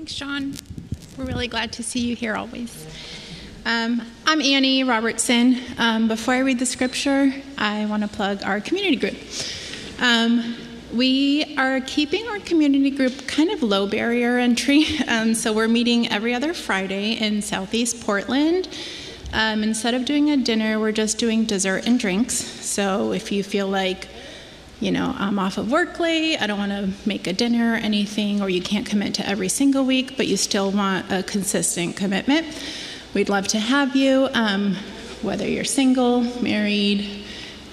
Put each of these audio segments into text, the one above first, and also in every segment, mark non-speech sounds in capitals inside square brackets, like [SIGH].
Thanks, Sean. We're really glad to see you here always. Um, I'm Annie Robertson. Um, before I read the scripture, I want to plug our community group. Um, we are keeping our community group kind of low barrier entry, [LAUGHS] um, so we're meeting every other Friday in Southeast Portland. Um, instead of doing a dinner, we're just doing dessert and drinks. So if you feel like you know, I'm off of work late, I don't want to make a dinner or anything, or you can't commit to every single week, but you still want a consistent commitment, we'd love to have you, um, whether you're single, married,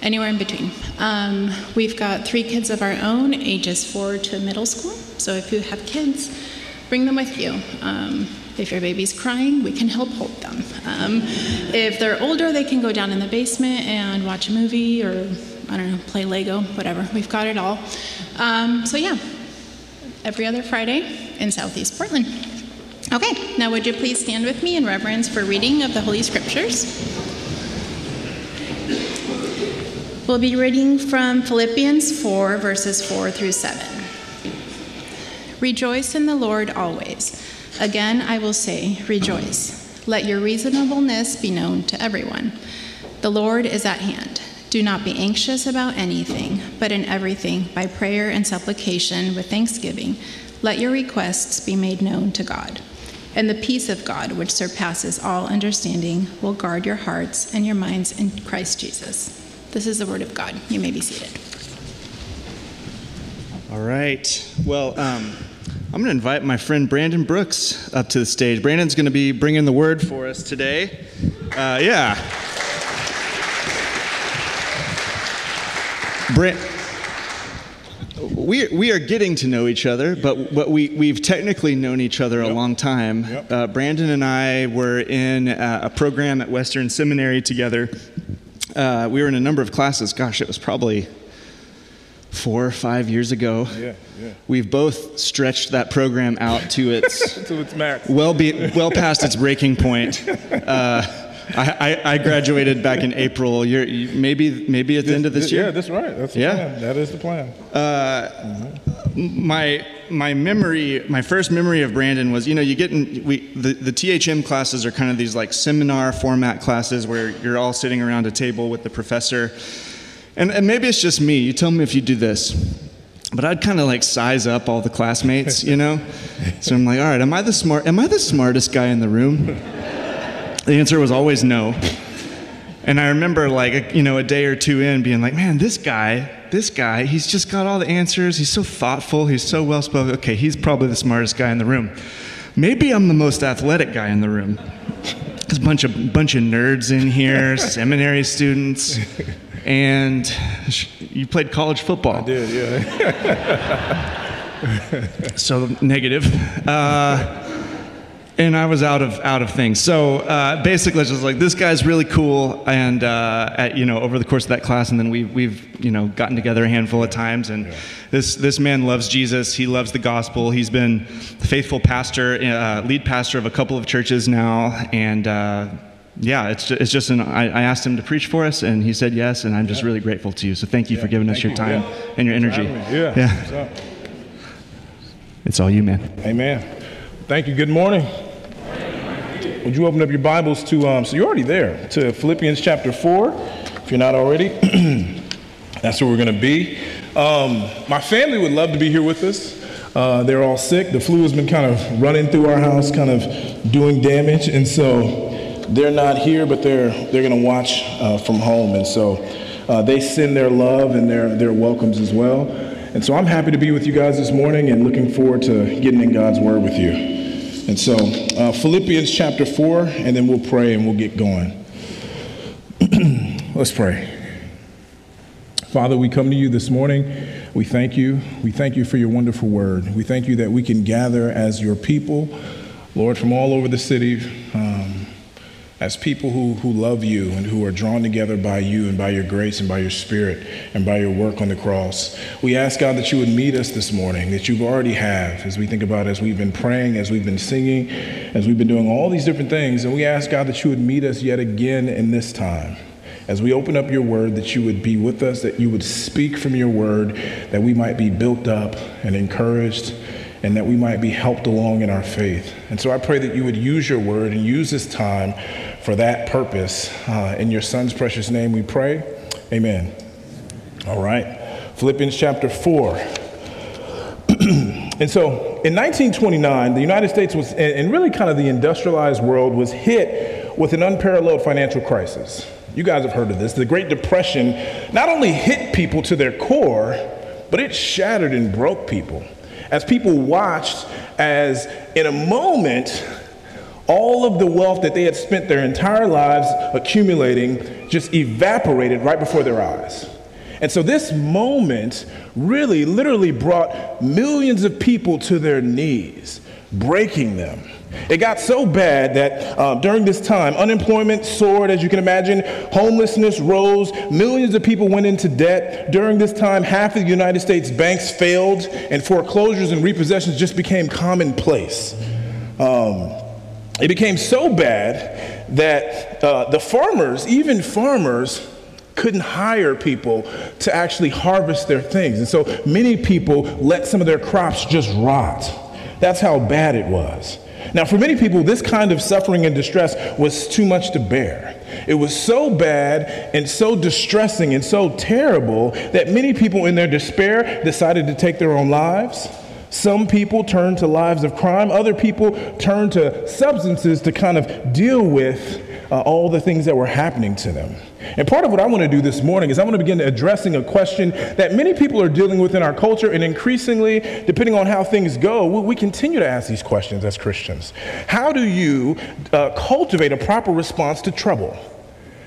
anywhere in between. Um, we've got three kids of our own, ages four to middle school, so if you have kids, bring them with you. Um, if your baby's crying, we can help hold them. Um, if they're older, they can go down in the basement and watch a movie or I don't know, play Lego, whatever. We've got it all. Um, so, yeah, every other Friday in Southeast Portland. Okay, now would you please stand with me in reverence for reading of the Holy Scriptures? We'll be reading from Philippians 4, verses 4 through 7. Rejoice in the Lord always. Again, I will say, rejoice. Let your reasonableness be known to everyone. The Lord is at hand. Do not be anxious about anything, but in everything, by prayer and supplication with thanksgiving, let your requests be made known to God. And the peace of God, which surpasses all understanding, will guard your hearts and your minds in Christ Jesus. This is the word of God. You may be seated. All right. Well, um, I'm going to invite my friend Branden Brooks up to the stage. Branden's going to be bringing the word for us today. Uh, yeah. Brent, we, we are getting to know each other, but, but we, we've technically known each other yep. a long time. Yep. Uh, Branden and I were in uh, a program at Western Seminary together. Uh, we were in a number of classes. Gosh, it was probably four or five years ago. Yeah, yeah. We've both stretched that program out to [LAUGHS] its, to its max. Well, be, well past its breaking point. Uh, I, I, graduated back in April. You're, you, maybe maybe at the this, end of this, this year. Yeah, that's right. That's the yeah. plan. That is the plan. Uh, mm-hmm. My my memory, my first memory of Branden was, you know, you get in we the, the THM classes are kind of these like seminar format classes where you're all sitting around a table with the professor, and, and maybe it's just me. You tell me if you do this but I'd kind of like size up all the classmates, you know. [LAUGHS] so I'm like, all right, am I the smart? Am I the smartest guy in the room? The answer was always no. And I remember, like, you know, a day or two in being like, man, this guy, this guy, he's just got all the answers. He's so thoughtful. He's so well spoken. Okay, he's probably the smartest guy in the room. Maybe I'm the most athletic guy in the room. There's a bunch of, bunch of nerds in here, [LAUGHS] seminary students. And you played college football. I did, yeah. [LAUGHS] so negative. Uh, and I was out of out of things. So uh, basically, it's just like this guy's really cool, and uh, at, you know, over the course of that class, and then we've we've you know gotten together a handful of times, and yeah. this this man loves Jesus. He loves the gospel. He's been faithful pastor, uh, lead pastor of a couple of churches now, and. Uh, yeah, it's just, it's just an. I, I, asked him to preach for us, and he said yes, and I'm just yeah. really grateful to you. So thank you yeah, for giving us your you. time and your energy. Yeah, yeah. It's all you, man. Amen. Thank you. Good morning. Would you open up your Bibles to, um, so you're already there, to Philippians chapter 4, if you're not already. [CLEARS THROAT] That's where we're going to be. Um, my family would love to be here with us. Uh, they're all sick. The flu has been kind of running through our house, kind of doing damage. And so they're not here, but they're, they're going to watch uh, from home. And so uh, they send their love and their, their welcomes as well. And so I'm happy to be with you guys this morning and looking forward to getting in God's Word with you. And so, uh, Philippians chapter 4, and then we'll pray and we'll get going. [CLEARS THROAT] Let's pray. Father, we come to you this morning. We thank you. We thank you for your wonderful word. We thank you that we can gather as your people, Lord, from all over the city. Um, as people who, who love you and who are drawn together by you and by your grace and by your spirit and by your work on the cross. We ask God that you would meet us this morning, that you've already have, as we think about as we've been praying, as we've been singing, as we've been doing all these different things. And we ask God that you would meet us yet again in this time. As we open up your word, that you would be with us, that you would speak from your word, that we might be built up and encouraged and that we might be helped along in our faith. And so I pray that you would use your word and use this time for that purpose. Uh, in your son's precious name we pray. Amen. All right. Philippians chapter 4. [CLEARS THROAT] and so in 1929, the United States was, and really kind of the industrialized world, was hit with an unparalleled financial crisis. You guys have heard of this. The Great Depression not only hit people to their core, but it shattered and broke people. As people watched, as in a moment, all of the wealth that they had spent their entire lives accumulating just evaporated right before their eyes. And so this moment really, literally brought millions of people to their knees, breaking them. It got so bad that uh, during this time, unemployment soared, as you can imagine, homelessness rose, millions of people went into debt. During this time, half of the United States banks failed, and foreclosures and repossessions just became commonplace. Um, it became so bad that uh, the farmers, even farmers, couldn't hire people to actually harvest their things. And so many people let some of their crops just rot. That's how bad it was. Now, for many people, this kind of suffering and distress was too much to bear. It was so bad and so distressing and so terrible that many people, in their despair, decided to take their own lives. Some people turned to lives of crime. Other people turned to substances to kind of deal with uh, all the things that were happening to them. And part of what I want to do this morning is I want to begin addressing a question that many people are dealing with in our culture, and increasingly, depending on how things go, we continue to ask these questions as Christians. How do you uh, cultivate a proper response to trouble?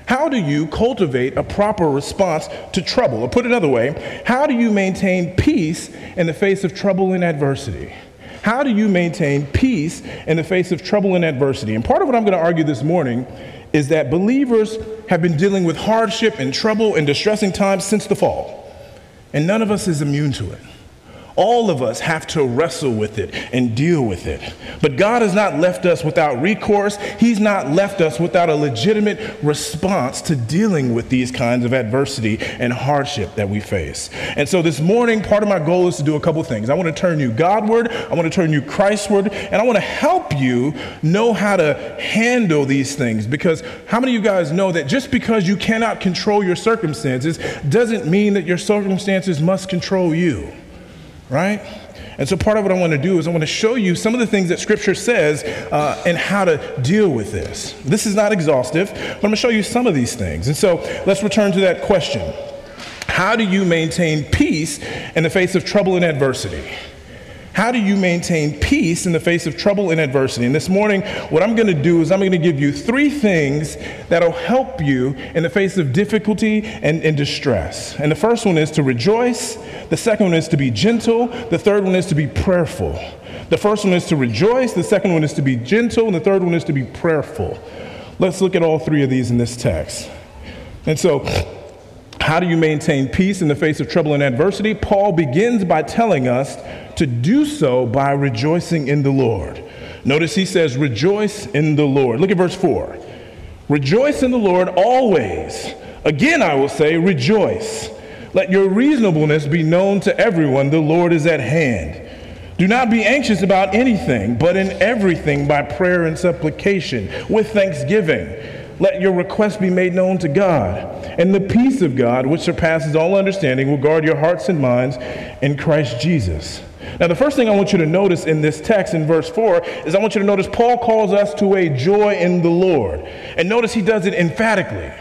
How do you cultivate a proper response to trouble? Or put another way, how do you maintain peace in the face of trouble and adversity? How do you maintain peace in the face of trouble and adversity? And part of what I'm going to argue this morning is that believers have been dealing with hardship and trouble and distressing times since the fall, and none of us is immune to it. All of us have to wrestle with it and deal with it. But God has not left us without recourse. He's not left us without a legitimate response to dealing with these kinds of adversity and hardship that we face. And so this morning, part of my goal is to do a couple things. I want to turn you Godward, I want to turn you Christward, and I want to help you know how to handle these things. Because how many of you guys know that just because you cannot control your circumstances doesn't mean that your circumstances must control you? Right? And so, part of what I want to do is I want to show you some of the things that Scripture says uh, and how to deal with this. This is not exhaustive, but I'm going to show you some of these things. And so, let's return to that question How do you maintain peace in the face of trouble and adversity? How do you maintain peace in the face of trouble and adversity? And this morning, what I'm going to do is I'm going to give you three things that'll help you in the face of difficulty and, and, distress. And the first one is to rejoice, the second one is to be gentle, the third one is to be prayerful. The first one is to rejoice, the second one is to be gentle, and the third one is to be prayerful. Let's look at all three of these in this text. And so, how do you maintain peace in the face of trouble and adversity? Paul begins by telling us to do so by rejoicing in the Lord. Notice he says, Rejoice in the Lord. Look at verse 4. Rejoice in the Lord always. Again, I will say, Rejoice. Let your reasonableness be known to everyone. The Lord is at hand. Do not be anxious about anything, but in everything by prayer and supplication, with thanksgiving. Let your requests be made known to God. And the peace of God, which surpasses all understanding, will guard your hearts and minds in Christ Jesus. Now, the first thing I want you to notice in this text in verse 4 is I want you to notice Paul calls us to a joy in the Lord. And notice he does it emphatically,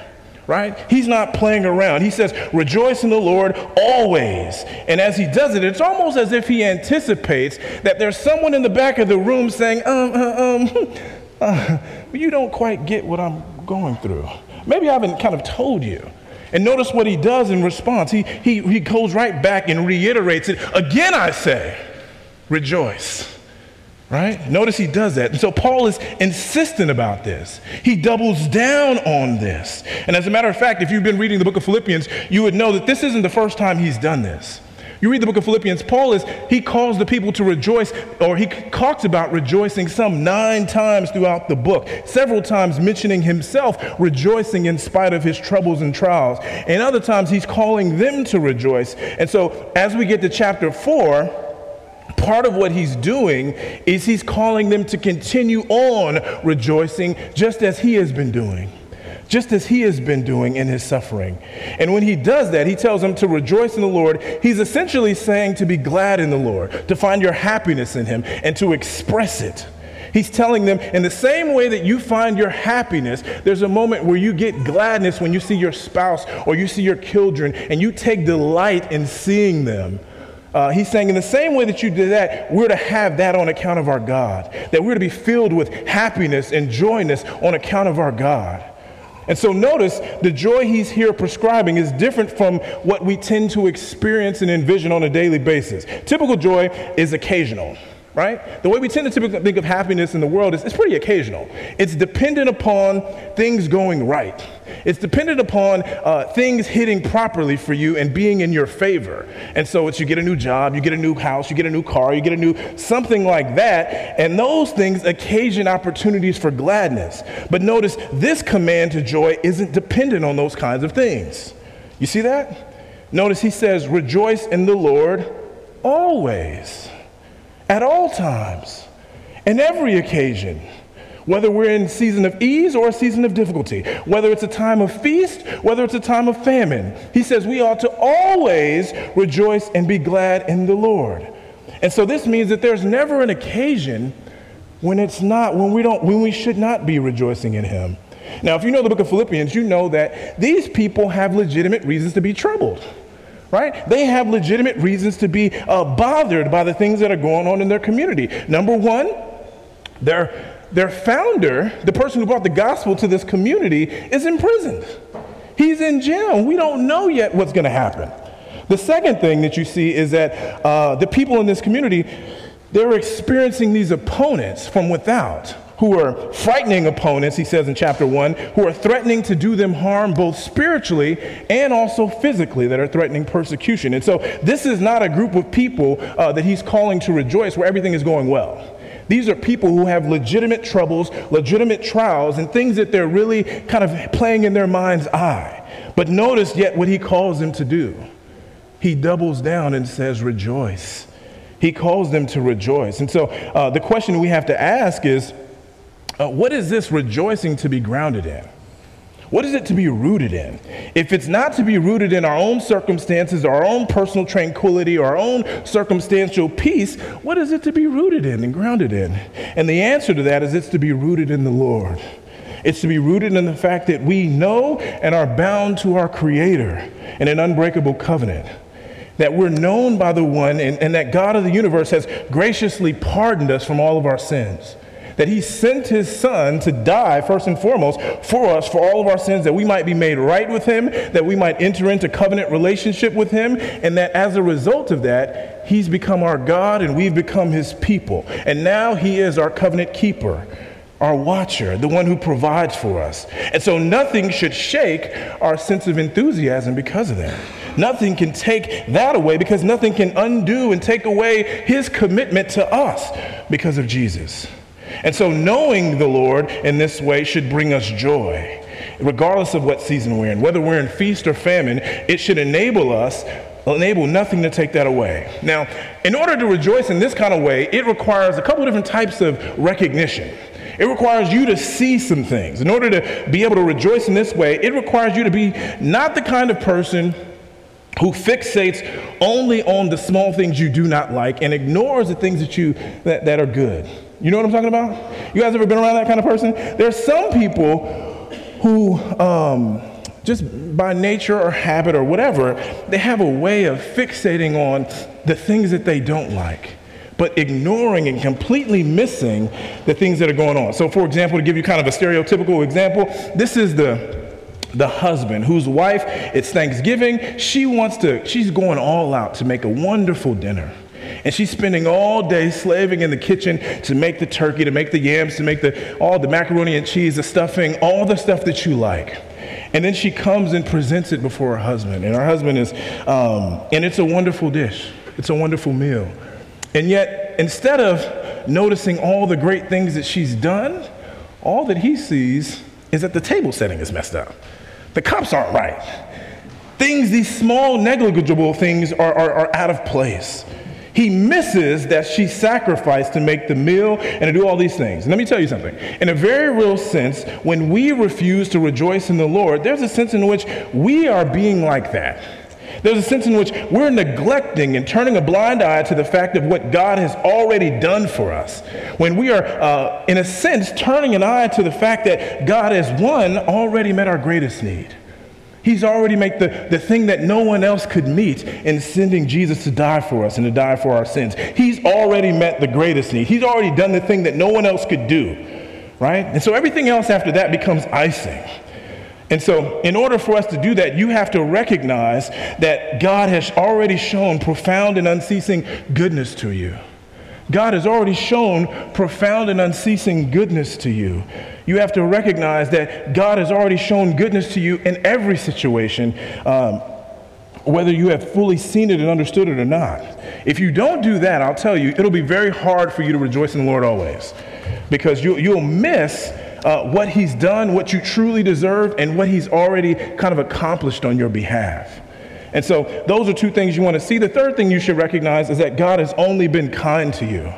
right? He's not playing around. He says, Rejoice in the Lord always. And as he does it, it's almost as if he anticipates that there's someone in the back of the room saying, Um, uh, um, [LAUGHS] uh, you don't quite get what I'm going through. Maybe I haven't kind of told you. And notice what he does in response. He, he, he goes right back and reiterates it. Again, I say, rejoice. Right? Notice he does that. And so Paul is insistent about this. He doubles down on this. And as a matter of fact, if you've been reading the book of Philippians, you would know that this isn't the first time he's done this. You read the book of Philippians, Paul is, he calls the people to rejoice, or he talks about rejoicing some nine times throughout the book, several times mentioning himself rejoicing in spite of his troubles and trials. And other times he's calling them to rejoice. And so as we get to chapter four, part of what he's doing is he's calling them to continue on rejoicing just as he has been doing just as he has been doing in his suffering. And when he does that, he tells them to rejoice in the Lord. He's essentially saying to be glad in the Lord, to find your happiness in him, and to express it. He's telling them, in the same way that you find your happiness, there's a moment where you get gladness when you see your spouse or you see your children and you take delight in seeing them. Uh, he's saying, in the same way that you did that, we're to have that on account of our God. That we're to be filled with happiness and joyness on account of our God. And so notice the joy he's here prescribing is different from what we tend to experience and envision on a daily basis. Typical joy is occasional right? The way we tend to typically think of happiness in the world is it's pretty occasional. It's dependent upon things going right. It's dependent upon uh, things hitting properly for you and being in your favor. And so it's you get a new job, you get a new house, you get a new car, you get a new something like that. And those things occasion opportunities for gladness. But notice this command to joy isn't dependent on those kinds of things. You see that? Notice he says, rejoice in the Lord always at all times, in every occasion, whether we're in season of ease or a season of difficulty, whether it's a time of feast, whether it's a time of famine. He says we ought to always rejoice and be glad in the Lord. And so this means that there's never an occasion when it's not, when we don't, when we should not be rejoicing in him. Now, if you know the book of Philippians, you know that these people have legitimate reasons to be troubled right? They have legitimate reasons to be uh, bothered by the things that are going on in their community. Number one, their, their founder, the person who brought the gospel to this community, is imprisoned. He's in jail. We don't know yet what's going to happen. The second thing that you see is that uh, the people in this community, they're experiencing these opponents from without who are frightening opponents, he says in chapter 1, who are threatening to do them harm both spiritually and also physically, that are threatening persecution. And so this is not a group of people uh, that he's calling to rejoice where everything is going well. These are people who have legitimate troubles, legitimate trials, and things that they're really kind of playing in their mind's eye. But notice yet what he calls them to do. He doubles down and says, Rejoice. He calls them to rejoice. And so uh, the question we have to ask is uh, what is this rejoicing to be grounded in? What is it to be rooted in? If it's not to be rooted in our own circumstances, our own personal tranquility, our own circumstantial peace, what is it to be rooted in and grounded in? And the answer to that is it's to be rooted in the Lord. It's to be rooted in the fact that we know and are bound to our Creator in an unbreakable covenant. That we're known by the one and, and that God of the universe has graciously pardoned us from all of our sins that he sent his son to die, first and foremost, for us, for all of our sins, that we might be made right with him, that we might enter into covenant relationship with him, and that as a result of that, he's become our God and we've become his people. And now he is our covenant keeper our watcher, the one who provides for us. And so nothing should shake our sense of enthusiasm because of that. Nothing can take that away because nothing can undo and take away his commitment to us because of Jesus. And so, knowing the Lord in this way should bring us joy, regardless of what season we're in. Whether we're in feast or famine, it should enable us, enable nothing to take that away. Now, in order to rejoice in this kind of way, it requires a couple different types of recognition. It requires you to see some things. In order to be able to rejoice in this way, it requires you to be not the kind of person who fixates only on the small things you do not like and ignores the things that you that, that are good. You know what I'm talking about? You guys ever been around that kind of person? There's some people who, um, just by nature or habit or whatever, they have a way of fixating on the things that they don't like, but ignoring and completely missing the things that are going on. So, for example, to give you kind of a stereotypical example, this is the the husband whose wife it's thanksgiving she wants to she's going all out to make a wonderful dinner and she's spending all day slaving in the kitchen to make the turkey, to make the yams, to make the, all the macaroni and cheese, the stuffing, all the stuff that you like. And then she comes and presents it before her husband. And her husband is, um, and it's a wonderful dish, it's a wonderful meal. And yet, instead of noticing all the great things that she's done, all that he sees is that the table setting is messed up. The cups aren't right. Things, these small, negligible things, are, are, are out of place. He misses that she sacrificed to make the meal and to do all these things. And let me tell you something. In a very real sense, when we refuse to rejoice in the Lord, there's a sense in which we are being like that. There's a sense in which we're neglecting and turning a blind eye to the fact of what God has already done for us. When we are, uh, in a sense, turning an eye to the fact that God has, one, already met our greatest need. He's already made the, the thing that no one else could meet in sending Jesus to die for us and to die for our sins. He's already met the greatest need. He's already done the thing that no one else could do, right? And so everything else after that becomes icing. And so, in order for us to do that, you have to recognize that God has already shown profound and unceasing goodness to you. God has already shown profound and unceasing goodness to you. You have to recognize that God has already shown goodness to you in every situation, um, whether you have fully seen it and understood it or not. If you don't do that, I'll tell you, it'll be very hard for you to rejoice in the Lord always because you, you'll miss uh, what He's done, what you truly deserve, and what He's already kind of accomplished on your behalf. And so, those are two things you want to see. The third thing you should recognize is that God has only been kind to you.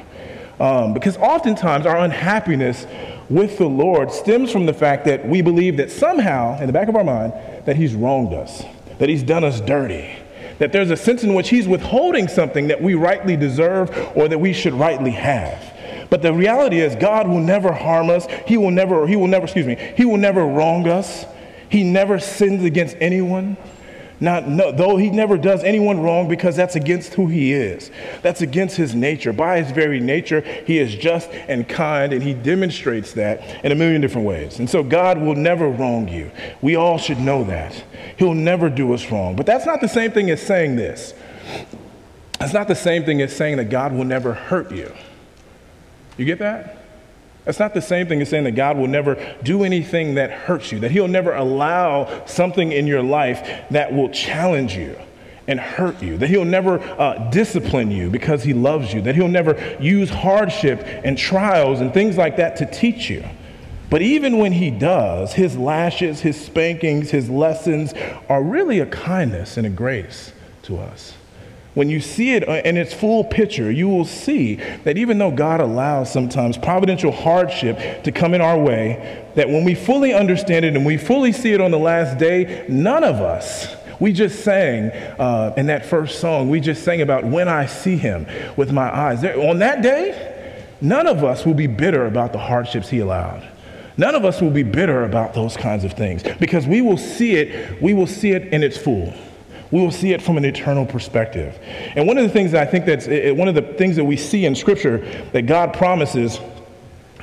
Um, because oftentimes our unhappiness with the Lord stems from the fact that we believe that somehow, in the back of our mind, that He's wronged us, that He's done us dirty, that there's a sense in which He's withholding something that we rightly deserve or that we should rightly have. But the reality is, God will never harm us. He will never, He will never, excuse me, He will never wrong us. He never sins against anyone. Not, no, though he never does anyone wrong because that's against who he is. That's against his nature. By his very nature, he is just and kind, and he demonstrates that in a million different ways. And so God will never wrong you. We all should know that. He'll never do us wrong. But that's not the same thing as saying this. That's not the same thing as saying that God will never hurt you. You get that? That's not the same thing as saying that God will never do anything that hurts you, that He'll never allow something in your life that will challenge you and hurt you, that He'll never uh, discipline you because He loves you, that He'll never use hardship and trials and things like that to teach you. But even when He does, His lashes, His spankings, His lessons are really a kindness and a grace to us. When you see it uh, in its full picture, you will see that even though God allows sometimes providential hardship to come in our way, that when we fully understand it and we fully see it on the last day, none of us, we just sang uh, in that first song, we just sang about when I see him with my eyes. There, on that day, none of us will be bitter about the hardships he allowed. None of us will be bitter about those kinds of things because we will see it, we will see it in its full we will see it from an eternal perspective. And one of the things that I think that's one of the things that we see in Scripture that God promises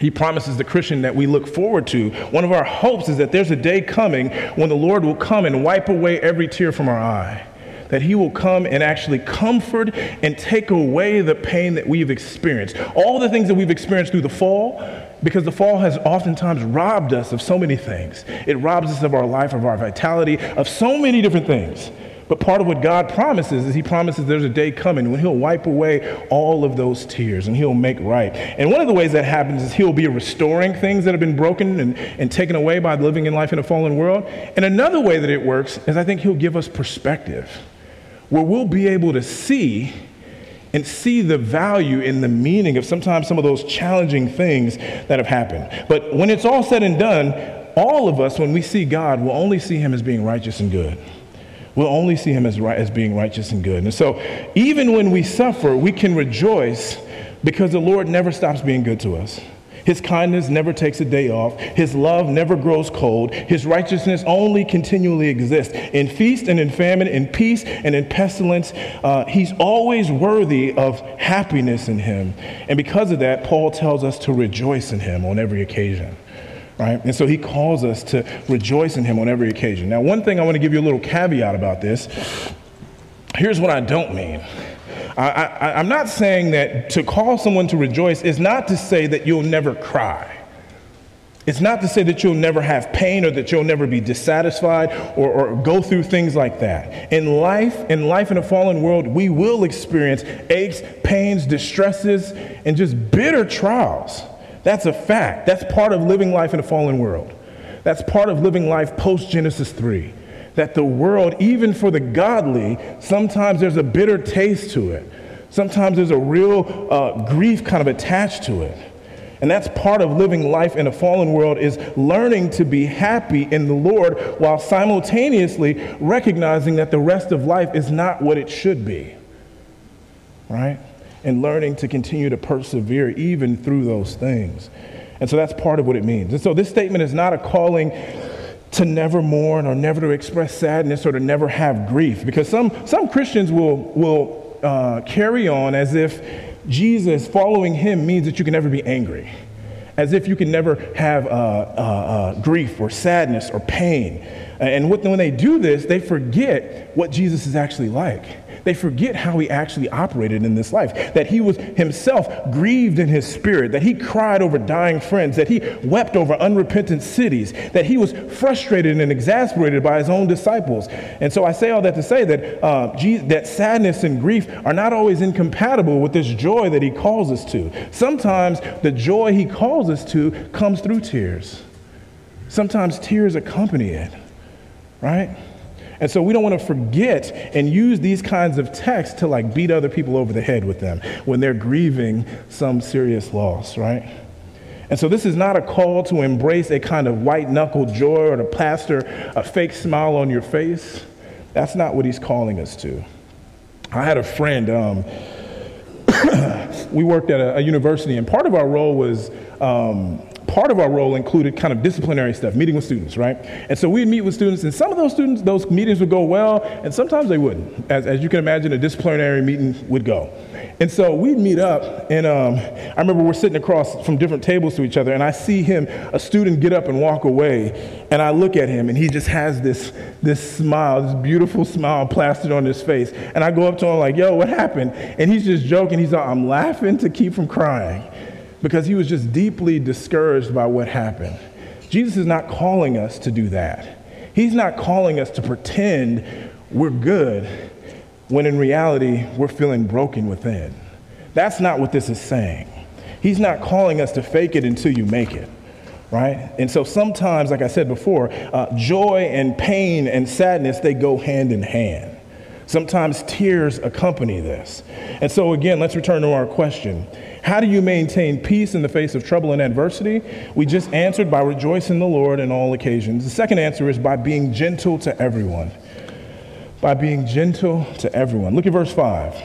he promises the Christian that we look forward to. One of our hopes is that there's a day coming when the Lord will come and wipe away every tear from our eye. That He will come and actually comfort and take away the pain that we've experienced. All the things that we've experienced through the fall, because the fall has oftentimes robbed us of so many things. It robs us of our life, of our vitality, of so many different things. But part of what God promises is He promises there's a day coming when He'll wipe away all of those tears and He'll make right. And one of the ways that happens is He'll be restoring things that have been broken and, and taken away by living in life in a fallen world. And another way that it works is I think He'll give us perspective where we'll be able to see and see the value and the meaning of sometimes some of those challenging things that have happened. But when it's all said and done, all of us, when we see God, will only see Him as being righteous and good we'll only see him as, right, as being righteous and good. And so, even when we suffer, we can rejoice because the Lord never stops being good to us. His kindness never takes a day off. His love never grows cold. His righteousness only continually exists. In feast and in famine, in peace and in pestilence, uh, he's always worthy of happiness in him. And because of that, Paul tells us to rejoice in him on every occasion right? And so he calls us to rejoice in him on every occasion. Now, one thing I want to give you a little caveat about this here's what I don't mean. I, am not saying that to call someone to rejoice is not to say that you'll never cry. It's not to say that you'll never have pain or that you'll never be dissatisfied or, or go through things like that. In life, in life in a fallen world, we will experience aches, pains, distresses, and just bitter trials. That's a fact. That's part of living life in a fallen world. That's part of living life post Genesis 3. That the world, even for the godly, sometimes there's a bitter taste to it. Sometimes there's a real uh, grief kind of attached to it. And that's part of living life in a fallen world is learning to be happy in the Lord while simultaneously recognizing that the rest of life is not what it should be. Right? And learning to continue to persevere even through those things. And so that's part of what it means. And so this statement is not a calling to never mourn or never to express sadness or to never have grief because some, some Christians will, will uh, carry on as if Jesus, following him, means that you can never be angry, as if you can never have uh, uh, uh, grief or sadness or pain. And when they do this, they forget what Jesus is actually like. They forget how he actually operated in this life, that he was himself grieved in his spirit, that he cried over dying friends, that he wept over unrepentant cities, that he was frustrated and exasperated by his own disciples. And so I say all that to say that, uh, Jesus, that sadness and grief are not always incompatible with this joy that he calls us to. Sometimes the joy he calls us to comes through tears. Sometimes tears accompany it, right? And so we don't want to forget and use these kinds of texts to like beat other people over the head with them when they're grieving some serious loss, right? And so this is not a call to embrace a kind of white knuckle joy or to plaster a fake smile on your face. That's not what he's calling us to. I had a friend, um, [COUGHS] we worked at a, a, university, and part of our role was um, part of our role included kind of disciplinary stuff, meeting with students, right? And so we'd meet with students, and some of those students, those meetings would go well, and sometimes they wouldn't. As, as you can imagine, a disciplinary meeting would go. And so we'd meet up, and um, I remember we're sitting across from different tables to each other, and I see him, a student, get up and walk away, and I look at him, and he just has this, this smile, this beautiful smile plastered on his face. And I go up to him like, yo, what happened? And he's just joking. He's like, I'm laughing to keep from crying because he was just deeply discouraged by what happened. Jesus is not calling us to do that. He's not calling us to pretend we're good when in reality we're feeling broken within. That's not what this is saying. He's not calling us to fake it until you make it, right? And so sometimes, like I said before, uh, joy and pain and sadness, they go hand in hand. Sometimes tears accompany this. And so, again, let's return to our question how do you maintain peace in the face of trouble and adversity? We just answered by rejoicing the Lord in all occasions. The second answer is by being gentle to everyone. By being gentle to everyone. Look at verse 5.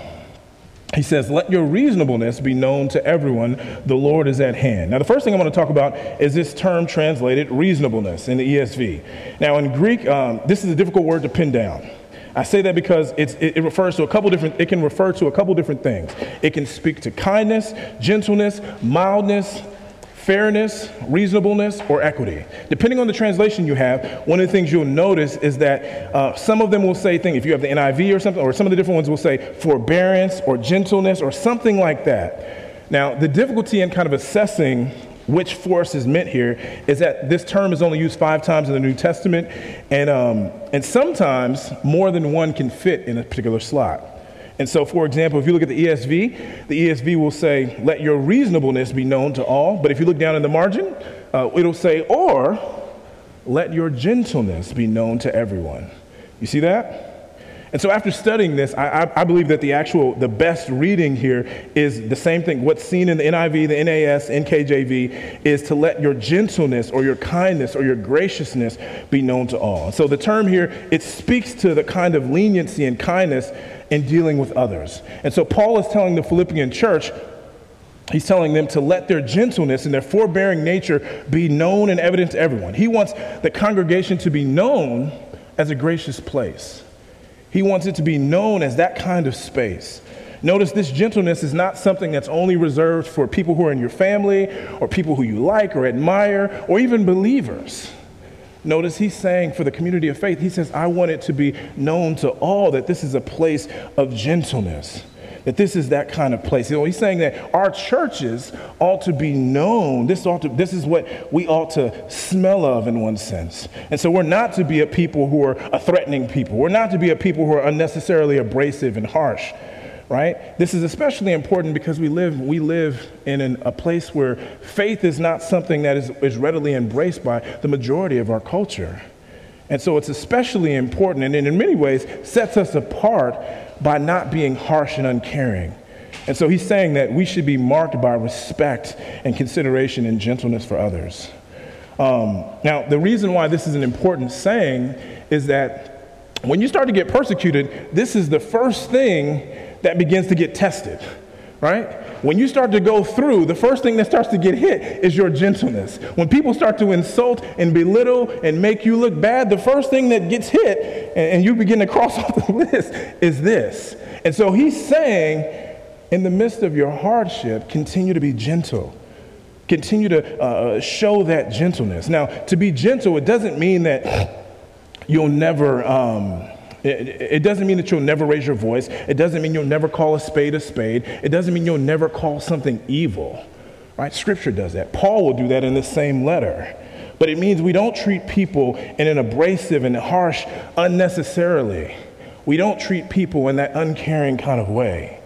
He says, Let your reasonableness be known to everyone. The Lord is at hand. Now, the first thing I want to talk about is this term translated reasonableness in the ESV. Now, in Greek, um, this is a difficult word to pin down. I say that because it, it refers to a couple different, it can refer to a couple different things. It can speak to kindness, gentleness, mildness, fairness, reasonableness, or equity. Depending on the translation you have, one of the things you'll notice is that uh, some of them will say things, if you have the NIV or something, or some of the different ones will say forbearance or gentleness or something like that. Now, the difficulty in kind of assessing which force is meant here is that this term is only used five times in the New Testament, and, um, and sometimes more than one can fit in a particular slot. And so, for example, if you look at the ESV, the ESV will say, Let your reasonableness be known to all. But if you look down in the margin, uh, it'll say, Or let your gentleness be known to everyone. You see that? And so after studying this, I, I, I, believe that the actual, the best reading here is the same thing. What's seen in the NIV, the NAS, NKJV is to let your gentleness or your kindness or your graciousness be known to all. So the term here, it speaks to the kind of leniency and kindness in dealing with others. And so Paul is telling the Philippian church, He's telling them to let their gentleness and their forbearing nature be known and evident to everyone. He wants the congregation to be known as a gracious place. He wants it to be known as that kind of space. Notice this gentleness is not something that's only reserved for people who are in your family or people who you like or admire or even believers. Notice he's saying for the community of faith, he says, I want it to be known to all that this is a place of gentleness that this is that kind of place. You know, he's saying that our churches ought to be known. This, ought to, this is what we ought to smell of in one sense. And so we're not to be a people who are a threatening people. We're not to be a people who are unnecessarily abrasive and harsh right? This is especially important because we live, we live in an, a place where faith is not something that is, is readily embraced by the majority of our culture. And so it's especially important and in many ways sets us apart by not being harsh and uncaring. And so he's saying that we should be marked by respect and consideration and gentleness for others. Um, now, the reason why this is an important saying is that when you start to get persecuted, this is the first thing that begins to get tested, right? When you start to go through, the first thing that starts to get hit is your gentleness. When people start to insult and belittle and make you look bad, the first thing that gets hit and, you begin to [LAUGHS] cross off the list is this. And so he's saying, in the midst of your hardship, continue to be gentle. Continue to uh, show that gentleness. Now, to be gentle, it doesn't mean that you'll never. Um, it, doesn't mean that you'll never raise your voice. It doesn't mean you'll never call a spade a spade. It doesn't mean you'll never call something evil. Right? Scripture does that. Paul will do that in the same letter. But it means we don't treat people in an abrasive and harsh unnecessarily. We don't treat people in that uncaring kind of way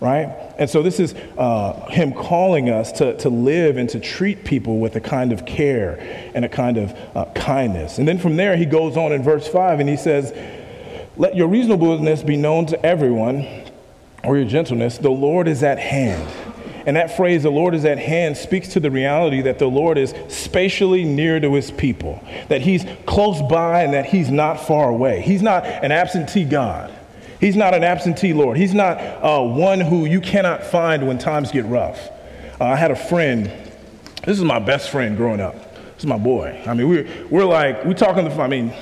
right? And so this is uh, him calling us to, to live and to treat people with a kind of care and a kind of uh, kindness. And then from there, he goes on in verse 5 and he says, Let your reasonableness be known to everyone, or your gentleness, the Lord is at hand. And that phrase, the Lord is at hand, speaks to the reality that the Lord is spatially near to his people, that he's close by and that he's not far away. He's not an absentee God. He's not an absentee Lord. He's not uh, one who you cannot find when times get rough. Uh, I had a friend, this is my best friend growing up. This is my boy. I mean, we're, we're like, we talk on the phone. I mean,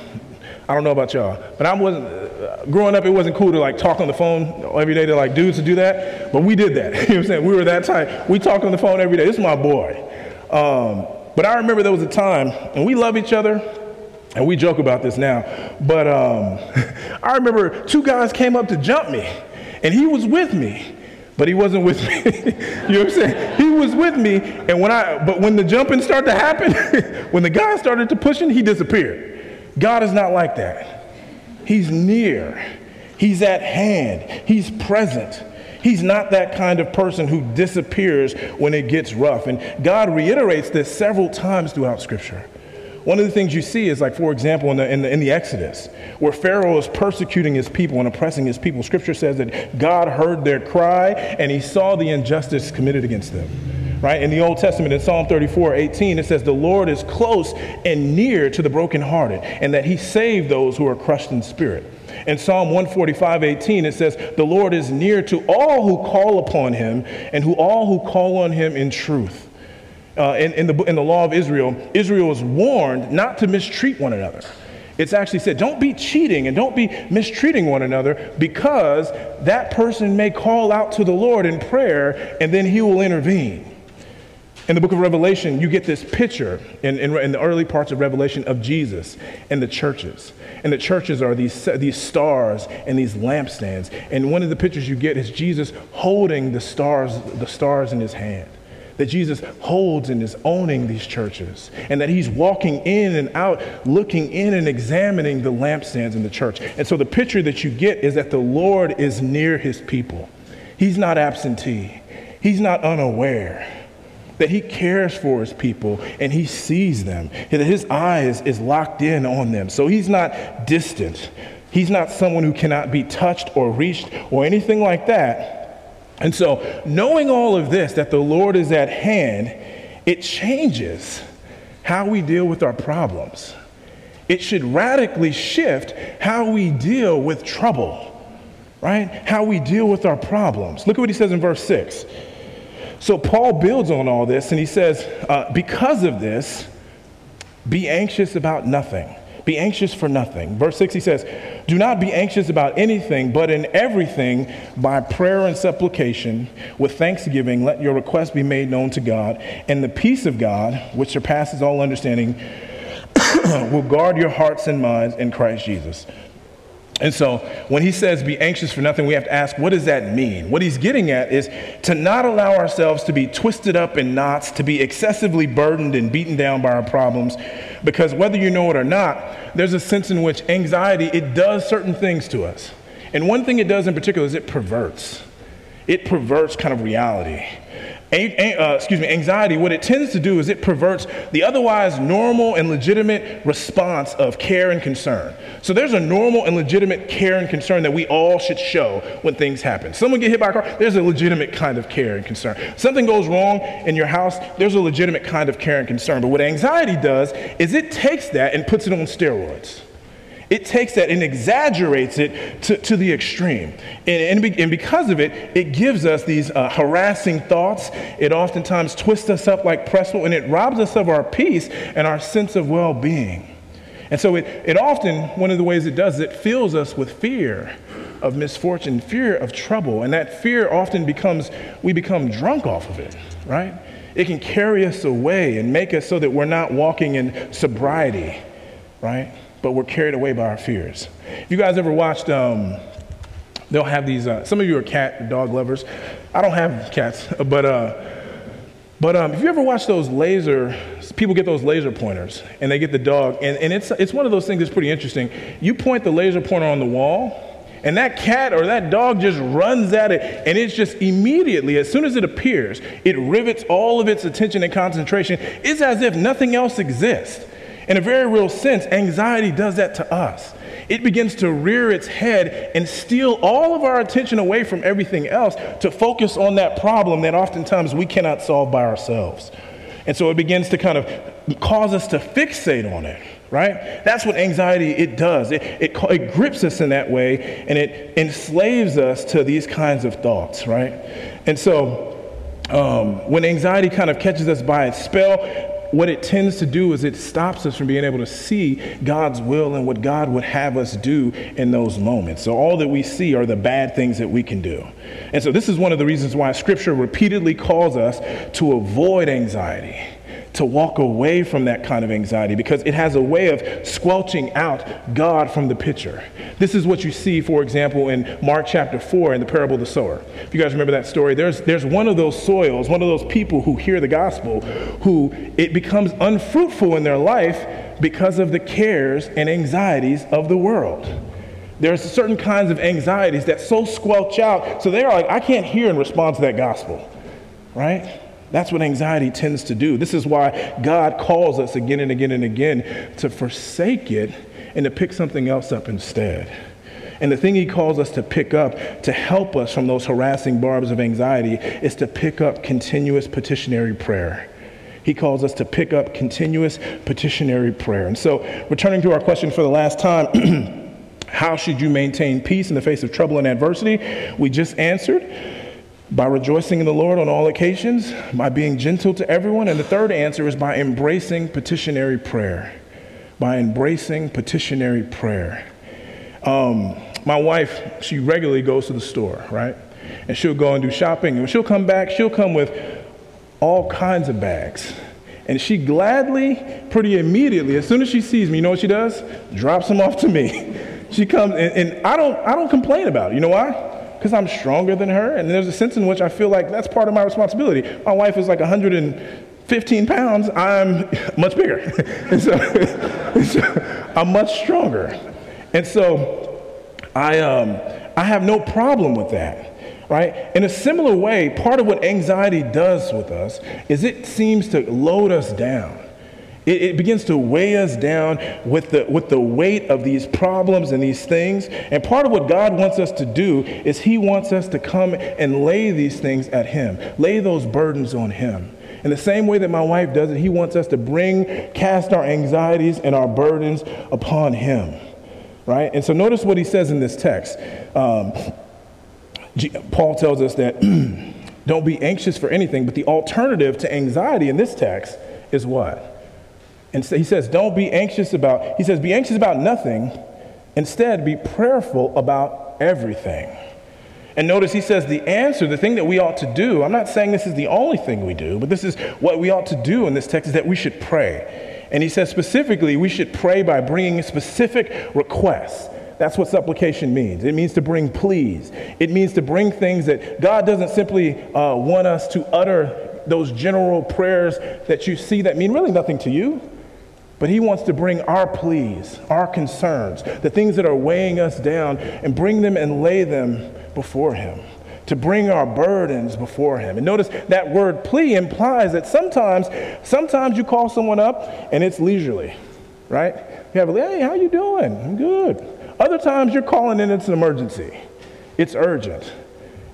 I don't know about y'all, but I wasn't, uh, growing up, it wasn't cool to like talk on the phone every day to like dudes to do that, but we did that. [LAUGHS] you know what I'm saying? We were that type. We talked on the phone every day. This is my boy. Um, but I remember there was a time, and we love each other, and we joke about this now, but um, [LAUGHS] I remember two guys came up to jump me, and he was with me, but he wasn't with me. [LAUGHS] you know what I'm saying? He was with me, and when I, but when the jumping started to happen, when the guy started to pushing, he disappeared. God is not like that. He's near. He's at hand. He's present. He's not that kind of person who disappears when it gets rough. And God reiterates this several times throughout Scripture. One of the things you see is, like, for example, in the, in the, in the Exodus, where Pharaoh is persecuting his people and oppressing his people. Scripture says that God heard their cry and he saw the injustice committed against them. Right? In the Old Testament, in Psalm 34 18, it says, The Lord is close and near to the brokenhearted, and that he saved those who are crushed in spirit. In Psalm 145 18, it says, The Lord is near to all who call upon him, and who all who call on him in truth uh, in, in, the, in the law of Israel, Israel is warned not to mistreat one another. It's actually said, don't be cheating and don't be mistreating one another because that person may call out to the Lord in prayer and then he will intervene. In the book of Revelation, you get this picture in, in, in, the early parts of Revelation of Jesus and the churches. And the churches are these, these stars and these lampstands. And one of the pictures you get is Jesus holding the stars, the stars in his hand that Jesus holds and is owning these churches, and that he's walking in and out, looking in and examining the lampstands in the church. And so the picture that you get is that the Lord is near his people. He's not absentee, he's not unaware. That he cares for his people and he sees them, that his eyes is locked in on them. So he's not distant. He's not someone who cannot be touched or reached or anything like that and so, knowing all of this, that the Lord is at hand, it changes how we deal with our problems. It should radically shift how we deal with trouble, right? How we deal with our problems. Look at what he says in verse 6. So, Paul builds on all this and he says, uh, Because of this, be anxious about nothing. Be anxious for nothing. Verse 6, he says, Do not be anxious about anything, but in everything, by prayer and supplication, with thanksgiving, let your requests be made known to God. And the peace of God, which surpasses all understanding, [COUGHS] will guard your hearts and minds in Christ Jesus. And so when he says be anxious for nothing, we have to ask, what does that mean? What he's getting at is to not allow ourselves to be twisted up in knots, to be excessively burdened and beaten down by our problems. Because whether you know it or not, there's a sense in which anxiety, it does certain things to us. And one thing it does in particular is it perverts. It perverts kind of reality. Uh, excuse me, anxiety, what it tends to do is it perverts the otherwise normal and legitimate response of care and concern. So there's a normal and legitimate care and concern that we all should show when things happen. Someone get hit by a car, there's a legitimate kind of care and concern. Something goes wrong in your house, there's a legitimate kind of care and concern. But what anxiety does is it takes that and puts it on steroids. It takes that and exaggerates it to, to the extreme. And, and, and, because of it, it gives us these uh, harassing thoughts. It oftentimes twists us up like pretzel and it robs us of our peace and our sense of well being. And so it, it often, one of the ways it does it fills us with fear of misfortune, fear of trouble. And that fear often becomes, we become drunk off of it, right? It can carry us away and make us so that we're not walking in sobriety, right? But we're carried away by our fears. You guys ever watched, um, they'll have these, uh, some of you are cat dog lovers. I don't have cats, [LAUGHS] but, uh, but um, if you ever watch those laser, people get those laser pointers and they get the dog, and, and it's, it's one of those things that's pretty interesting. You point the laser pointer on the wall, and that cat or that dog just runs at it, and it's just immediately, as soon as it appears, it rivets all of its attention and concentration. It's as if nothing else exists. In a very real sense, anxiety does that to us. It begins to rear its head and steal all of our attention away from everything else to focus on that problem that oftentimes we cannot solve by ourselves. And so it begins to kind of cause us to fixate on it, right? That's what anxiety it does. It, it, it grips us in that way and it enslaves us to these kinds of thoughts, right? And so um, when anxiety kind of catches us by its spell, what it tends to do is it stops us from being able to see God's will and what God would have us do in those moments. So all that we see are the bad things that we can do. And so this is one of the reasons why scripture repeatedly calls us to avoid anxiety to walk away from that kind of anxiety because it has a way of squelching out God from the picture. This is what you see, for example, in Mark chapter 4 in the parable of the sower. If you guys remember that story, there's, there's one of those soils, one of those people who hear the gospel, who it becomes unfruitful in their life because of the cares and anxieties of the world. There's certain kinds of anxieties that so squelch out, so they're like, I can't hear and respond to that gospel, right? That's what anxiety tends to do. This is why God calls us again and again and again to forsake it and to pick something else up instead. And the thing he calls us to pick up to help us from those harassing barbs of anxiety is to pick up continuous petitionary prayer. He calls us to pick up continuous petitionary prayer. And so, returning to our question for the last time, [CLEARS THROAT] how should you maintain peace in the face of trouble and adversity? We just answered by rejoicing in the Lord on all occasions, by being gentle to everyone. And the third answer is by embracing petitionary prayer. By embracing petitionary prayer. Um, my wife, she regularly goes to the store, right? And she'll go and do shopping. And she'll come back, she'll come with all kinds of bags. And she gladly, pretty immediately, as soon as she sees me, you know what she does? Drops them off to me. [LAUGHS] She comes, and, and I, don't, I don't complain about it. You know why? Because I'm stronger than her. And there's a sense in which I feel like that's part of my responsibility. My wife is like 115 pounds, I'm much bigger. [LAUGHS] and, so, [LAUGHS] and so, I'm much stronger. And so I, um, I have no problem with that. Right? In a similar way, part of what anxiety does with us is it seems to load us down. It, it, begins to weigh us down with the, with the weight of these problems and these things. And part of what God wants us to do is He wants us to come and lay these things at Him, lay those burdens on Him. In the same way that my wife does it, He wants us to bring, cast our anxieties and our burdens upon Him. Right? And so notice what He says in this text. Um, Paul tells us that [CLEARS THROAT] don't be anxious for anything, but the alternative to anxiety in this text is what? And he says, don't be anxious about, he says, be anxious about nothing. Instead, be prayerful about everything. And notice he says the answer, the thing that we ought to do, I'm not saying this is the only thing we do, but this is what we ought to do in this text is that we should pray. And he says specifically, we should pray by bringing specific requests. That's what supplication means. It means to bring pleas. It means to bring things that God doesn't simply uh, want us to utter those general prayers that you see that mean really nothing to you. But he wants to bring our pleas, our concerns, the things that are weighing us down, and bring them and lay them before him. to bring our burdens before him. And notice that word plea implies that sometimes, sometimes you call someone up and it's leisurely, right? You have, hey, how you doing? I'm good. Other times you're calling in, it's an emergency. It's urgent.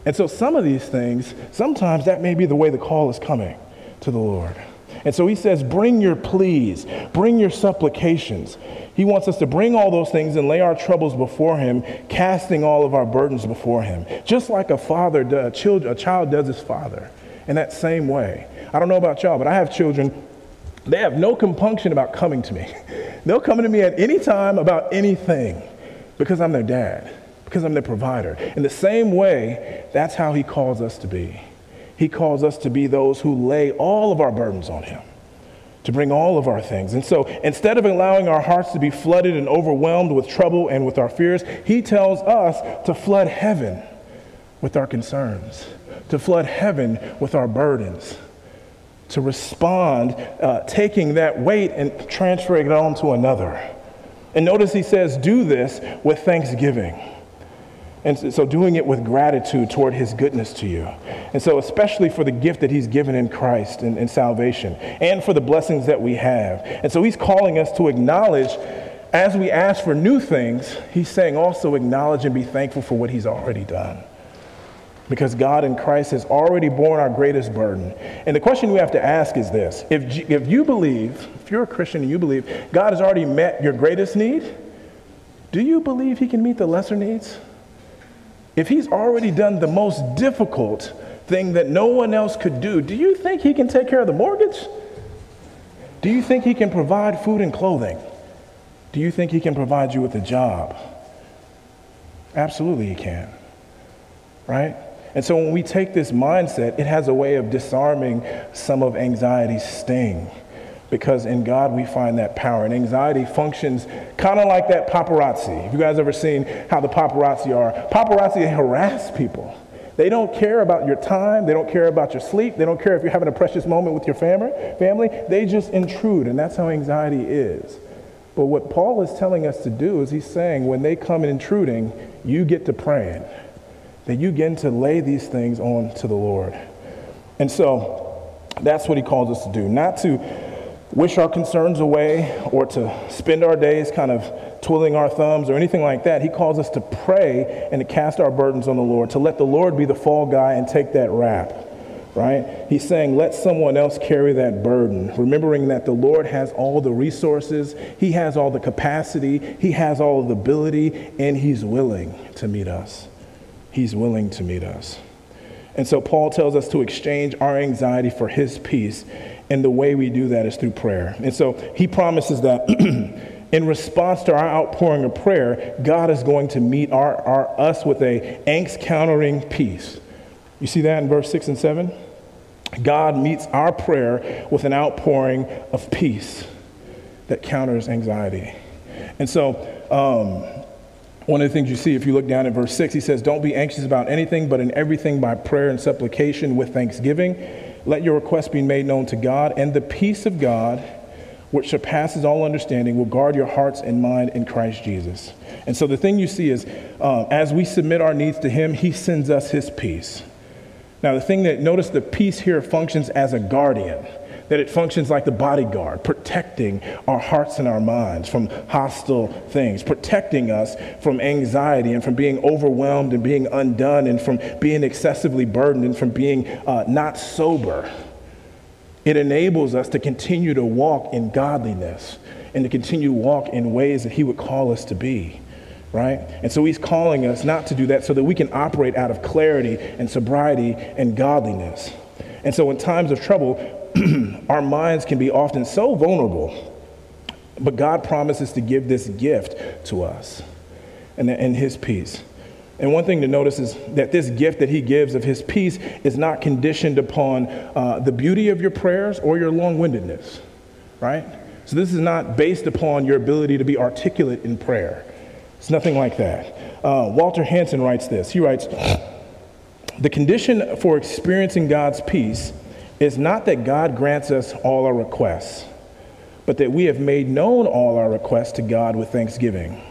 And so some of these things, sometimes that may be the way the call is coming to the Lord. And so he says, bring your pleas, bring your supplications. He wants us to bring all those things and lay our troubles before him, casting all of our burdens before him. Just like a father, a child, a child does his father in that same way. I don't know about y'all, but I have children. They have no compunction about coming to me. [LAUGHS] They'll come to me at any time about anything because I'm their dad, because I'm their provider. In the same way, that's how he calls us to be. He calls us to be those who lay all of our burdens on Him, to bring all of our things. And so instead of allowing our hearts to be flooded and overwhelmed with trouble and with our fears, He tells us to flood heaven with our concerns, to flood heaven with our burdens, to respond, uh, taking that weight and transferring it on to another. And notice He says, do this with thanksgiving. And so, doing it with gratitude toward his goodness to you. And so, especially for the gift that he's given in Christ and, and salvation, and for the blessings that we have. And so, he's calling us to acknowledge, as we ask for new things, he's saying also acknowledge and be thankful for what he's already done. Because God in Christ has already borne our greatest burden. And the question we have to ask is this if, if you believe, if you're a Christian and you believe God has already met your greatest need, do you believe he can meet the lesser needs? If he's already done the most difficult thing that no one else could do, do you think he can take care of the mortgage? Do you think he can provide food and clothing? Do you think he can provide you with a job? Absolutely, he can. Right? And so when we take this mindset, it has a way of disarming some of anxiety's sting because in God we find that power. And anxiety functions kind of like that paparazzi. Have you guys ever seen how the paparazzi are? Paparazzi harass people. They don't care about your time. They don't care about your sleep. They don't care if you're having a precious moment with your family. Family. They just intrude, and that's how anxiety is. But what Paul is telling us to do is he's saying when they come intruding, you get to praying. That you begin to lay these things on to the Lord. And so that's what he calls us to do. Not to wish our concerns away or to spend our days kind of twiddling our thumbs or anything like that. He calls us to pray and to cast our burdens on the Lord, to let the Lord be the fall guy and take that rap, right? He's saying, let someone else carry that burden, remembering that the Lord has all the resources, He has all the capacity, He has all the ability, and He's willing to meet us. He's willing to meet us. And so Paul tells us to exchange our anxiety for his peace and the way we do that is through prayer. And so he promises that [CLEARS THROAT] in response to our outpouring of prayer, God is going to meet our, our, us with a angst countering peace. You see that in verse 6 and 7? God meets our prayer with an outpouring of peace that counters anxiety. And so, um, one of the things you see if you look down at verse 6, he says, Don't be anxious about anything, but in everything by prayer and supplication with thanksgiving let your requests be made known to God, and the peace of God, which surpasses all understanding, will guard your hearts and mind in Christ Jesus. And so the thing you see is, uh, as we submit our needs to Him, He sends us His peace. Now, the thing that, notice the peace here functions as a guardian that it functions like the bodyguard, protecting our hearts and our minds from hostile things, protecting us from anxiety and from being overwhelmed and being undone and from being excessively burdened and from being uh, not sober. It enables us to continue to walk in godliness and to continue to walk in ways that He would call us to be right? And so he's calling us not to do that so that we can operate out of clarity and sobriety and godliness. And so in times of trouble, [CLEARS THROAT] our minds can be often so vulnerable, but God promises to give this gift to us and, and His peace. And one thing to notice is that this gift that He gives of His peace is not conditioned upon uh, the beauty of your prayers or your long windedness, right? So this is not based upon your ability to be articulate in prayer. It's nothing like that. Uh, Walter Hansen writes this. He writes, The condition for experiencing God's peace is not that God grants us all our requests, but that we have made known all our requests to God with thanksgiving.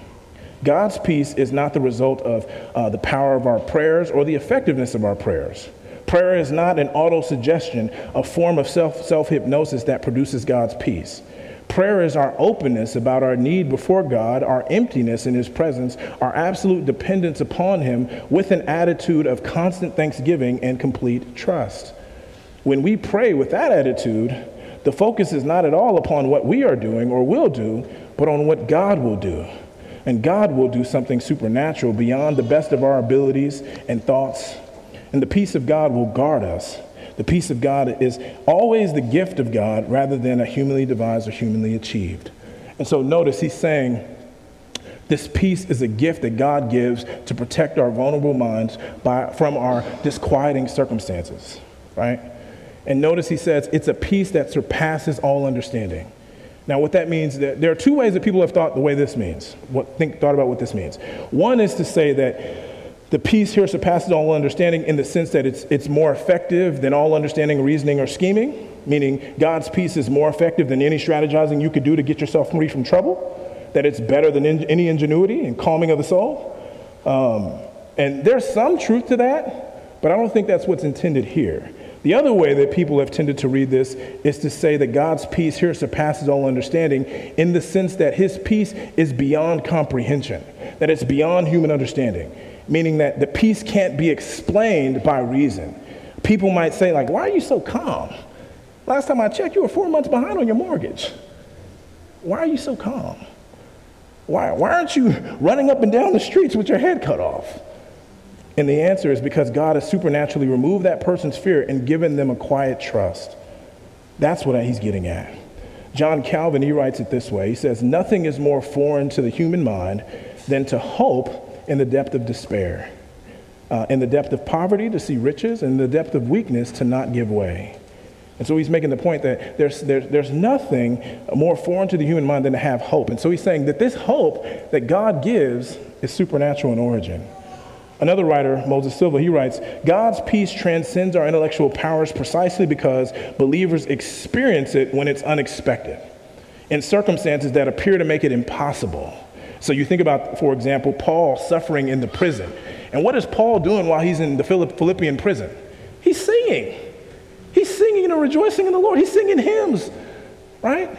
God's peace is not the result of uh, the power of our prayers or the effectiveness of our prayers. Prayer is not an auto suggestion, a form of self hypnosis that produces God's peace. Prayer is our openness about our need before God, our emptiness in His presence, our absolute dependence upon Him with an attitude of constant thanksgiving and complete trust. When we pray with that attitude, the focus is not at all upon what we are doing or will do, but on what God will do. And God will do something supernatural beyond the best of our abilities and thoughts. And the peace of God will guard us the peace of God is always the gift of God rather than a humanly devised or humanly achieved. And so notice he's saying, this peace is a gift that God gives to protect our vulnerable minds by, from our disquieting circumstances, right? And notice he says it's a peace that surpasses all understanding. Now, what that means, that there are two ways that people have thought the way this means, what, think, thought about what this means. One is to say that the peace here surpasses all understanding in the sense that it's, it's more effective than all understanding, reasoning, or scheming, meaning God's peace is more effective than any strategizing you could do to get yourself free from trouble, that it's better than in, any ingenuity and calming of the soul. Um, and there's some truth to that, but I don't think that's what's intended here. The other way that people have tended to read this is to say that God's peace here surpasses all understanding in the sense that his peace is beyond comprehension, that it's beyond human understanding meaning that the peace can't be explained by reason. People might say, like, why are you so calm? Last time I checked, you were four months behind on your mortgage. Why are you so calm? Why, why aren't you running up and down the streets with your head cut off? And the answer is because God has supernaturally removed that person's fear and given them a quiet trust. That's what he's getting at. John Calvin, he writes it this way He says, Nothing is more foreign to the human mind than to hope in the depth of despair, uh, in the depth of poverty to see riches, and in the depth of weakness to not give way. And so he's making the point that there's, there's, there's nothing more foreign to the human mind than to have hope. And so he's saying that this hope that God gives is supernatural in origin. Another writer, Moisés Silva, he writes God's peace transcends our intellectual powers precisely because believers experience it when it's unexpected, in circumstances that appear to make it impossible. So you think about, for example, Paul suffering in the prison. And what is Paul doing while he's in the Philippian prison? He's singing. He's singing and rejoicing in the Lord. He's singing hymns, right?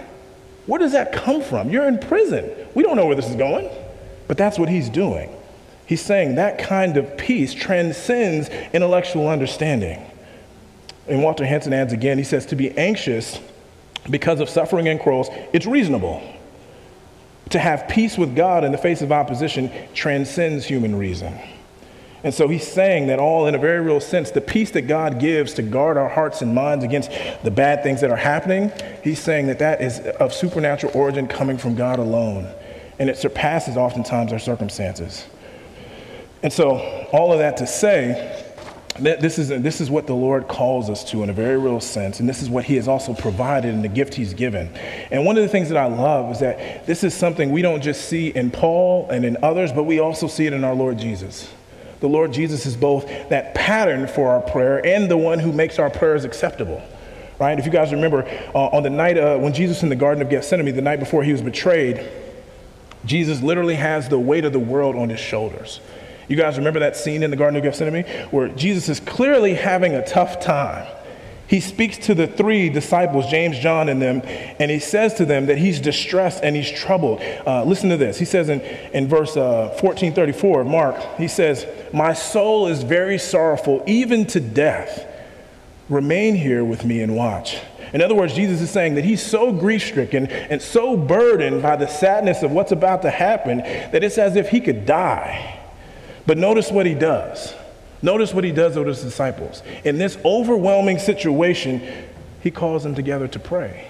Where does that come from? You're in prison. We don't know where this is going, but that's what he's doing. He's saying that kind of peace transcends intellectual understanding. And Walter Hansen adds again, he says, to be anxious because of suffering and quarrels, it's reasonable. To have peace with God in the face of opposition transcends human reason. And so he's saying that all in a very real sense, the peace that God gives to guard our hearts and minds against the bad things that are happening, he's saying that that is of supernatural origin coming from God alone. And it surpasses oftentimes our circumstances. And so, all of that to say, this is, this is what the Lord calls us to in a very real sense, and this is what He has also provided in the gift He's given. And one of the things that I love is that this is something we don't just see in Paul and in others, but we also see it in our Lord Jesus. The Lord Jesus is both that pattern for our prayer and the one who makes our prayers acceptable. Right? If you guys remember, uh, on the night uh, when Jesus in the Garden of Gethsemane, the night before he was betrayed, Jesus literally has the weight of the world on his shoulders. You guys remember that scene in the Garden of Gethsemane where Jesus is clearly having a tough time. He speaks to the three disciples, James, John, and them, and he says to them that he's distressed and he's troubled. Uh, listen to this. He says in, in verse uh, 1434 of Mark, he says, My soul is very sorrowful, even to death. Remain here with me and watch. In other words, Jesus is saying that he's so grief stricken and so burdened by the sadness of what's about to happen that it's as if he could die. But notice what he does. Notice what he does with his disciples. In this overwhelming situation, he calls them together to pray.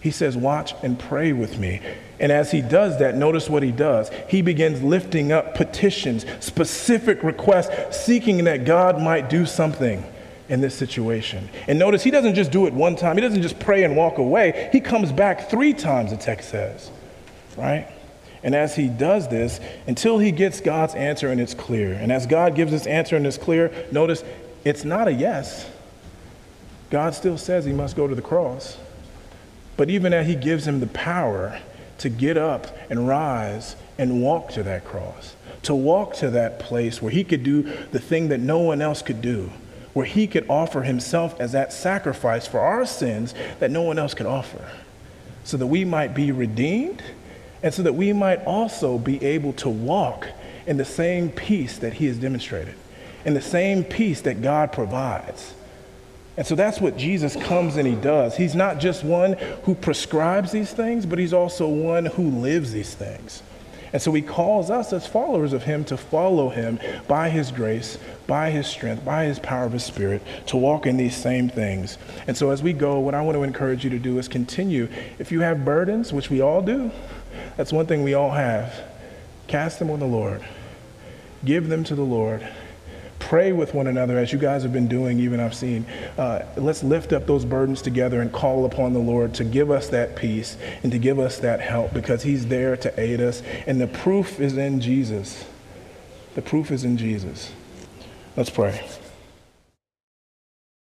He says, Watch and pray with me. And as he does that, notice what he does. He begins lifting up petitions, specific requests, seeking that God might do something in this situation. And notice he doesn't just do it one time, he doesn't just pray and walk away. He comes back three times, the text says, right? And as he does this, until he gets God's answer and it's clear. And as God gives this answer and it's clear, notice it's not a yes. God still says he must go to the cross. But even as he gives him the power, to get up and rise and walk to that cross, to walk to that place where he could do the thing that no one else could do, where he could offer himself as that sacrifice for our sins that no one else could offer, so that we might be redeemed and so that we might also be able to walk in the same peace that he has demonstrated, in the same peace that God provides. And so that's what Jesus comes and he does. He's not just one who prescribes these things, but he's also one who lives these things. And so he calls us as followers of him to follow him by his grace, by his strength, by his power of his spirit, to walk in these same things. And so as we go, what I want to encourage you to do is continue. If you have burdens, which we all do, that's one thing we all have, cast them on the Lord, give them to the Lord pray with one another as you guys have been doing, even I've seen. Uh, let's lift up those burdens together and call upon the Lord to give us that peace and to give us that help because He's there to aid us. And the proof is in Jesus. The proof is in Jesus. Let's pray.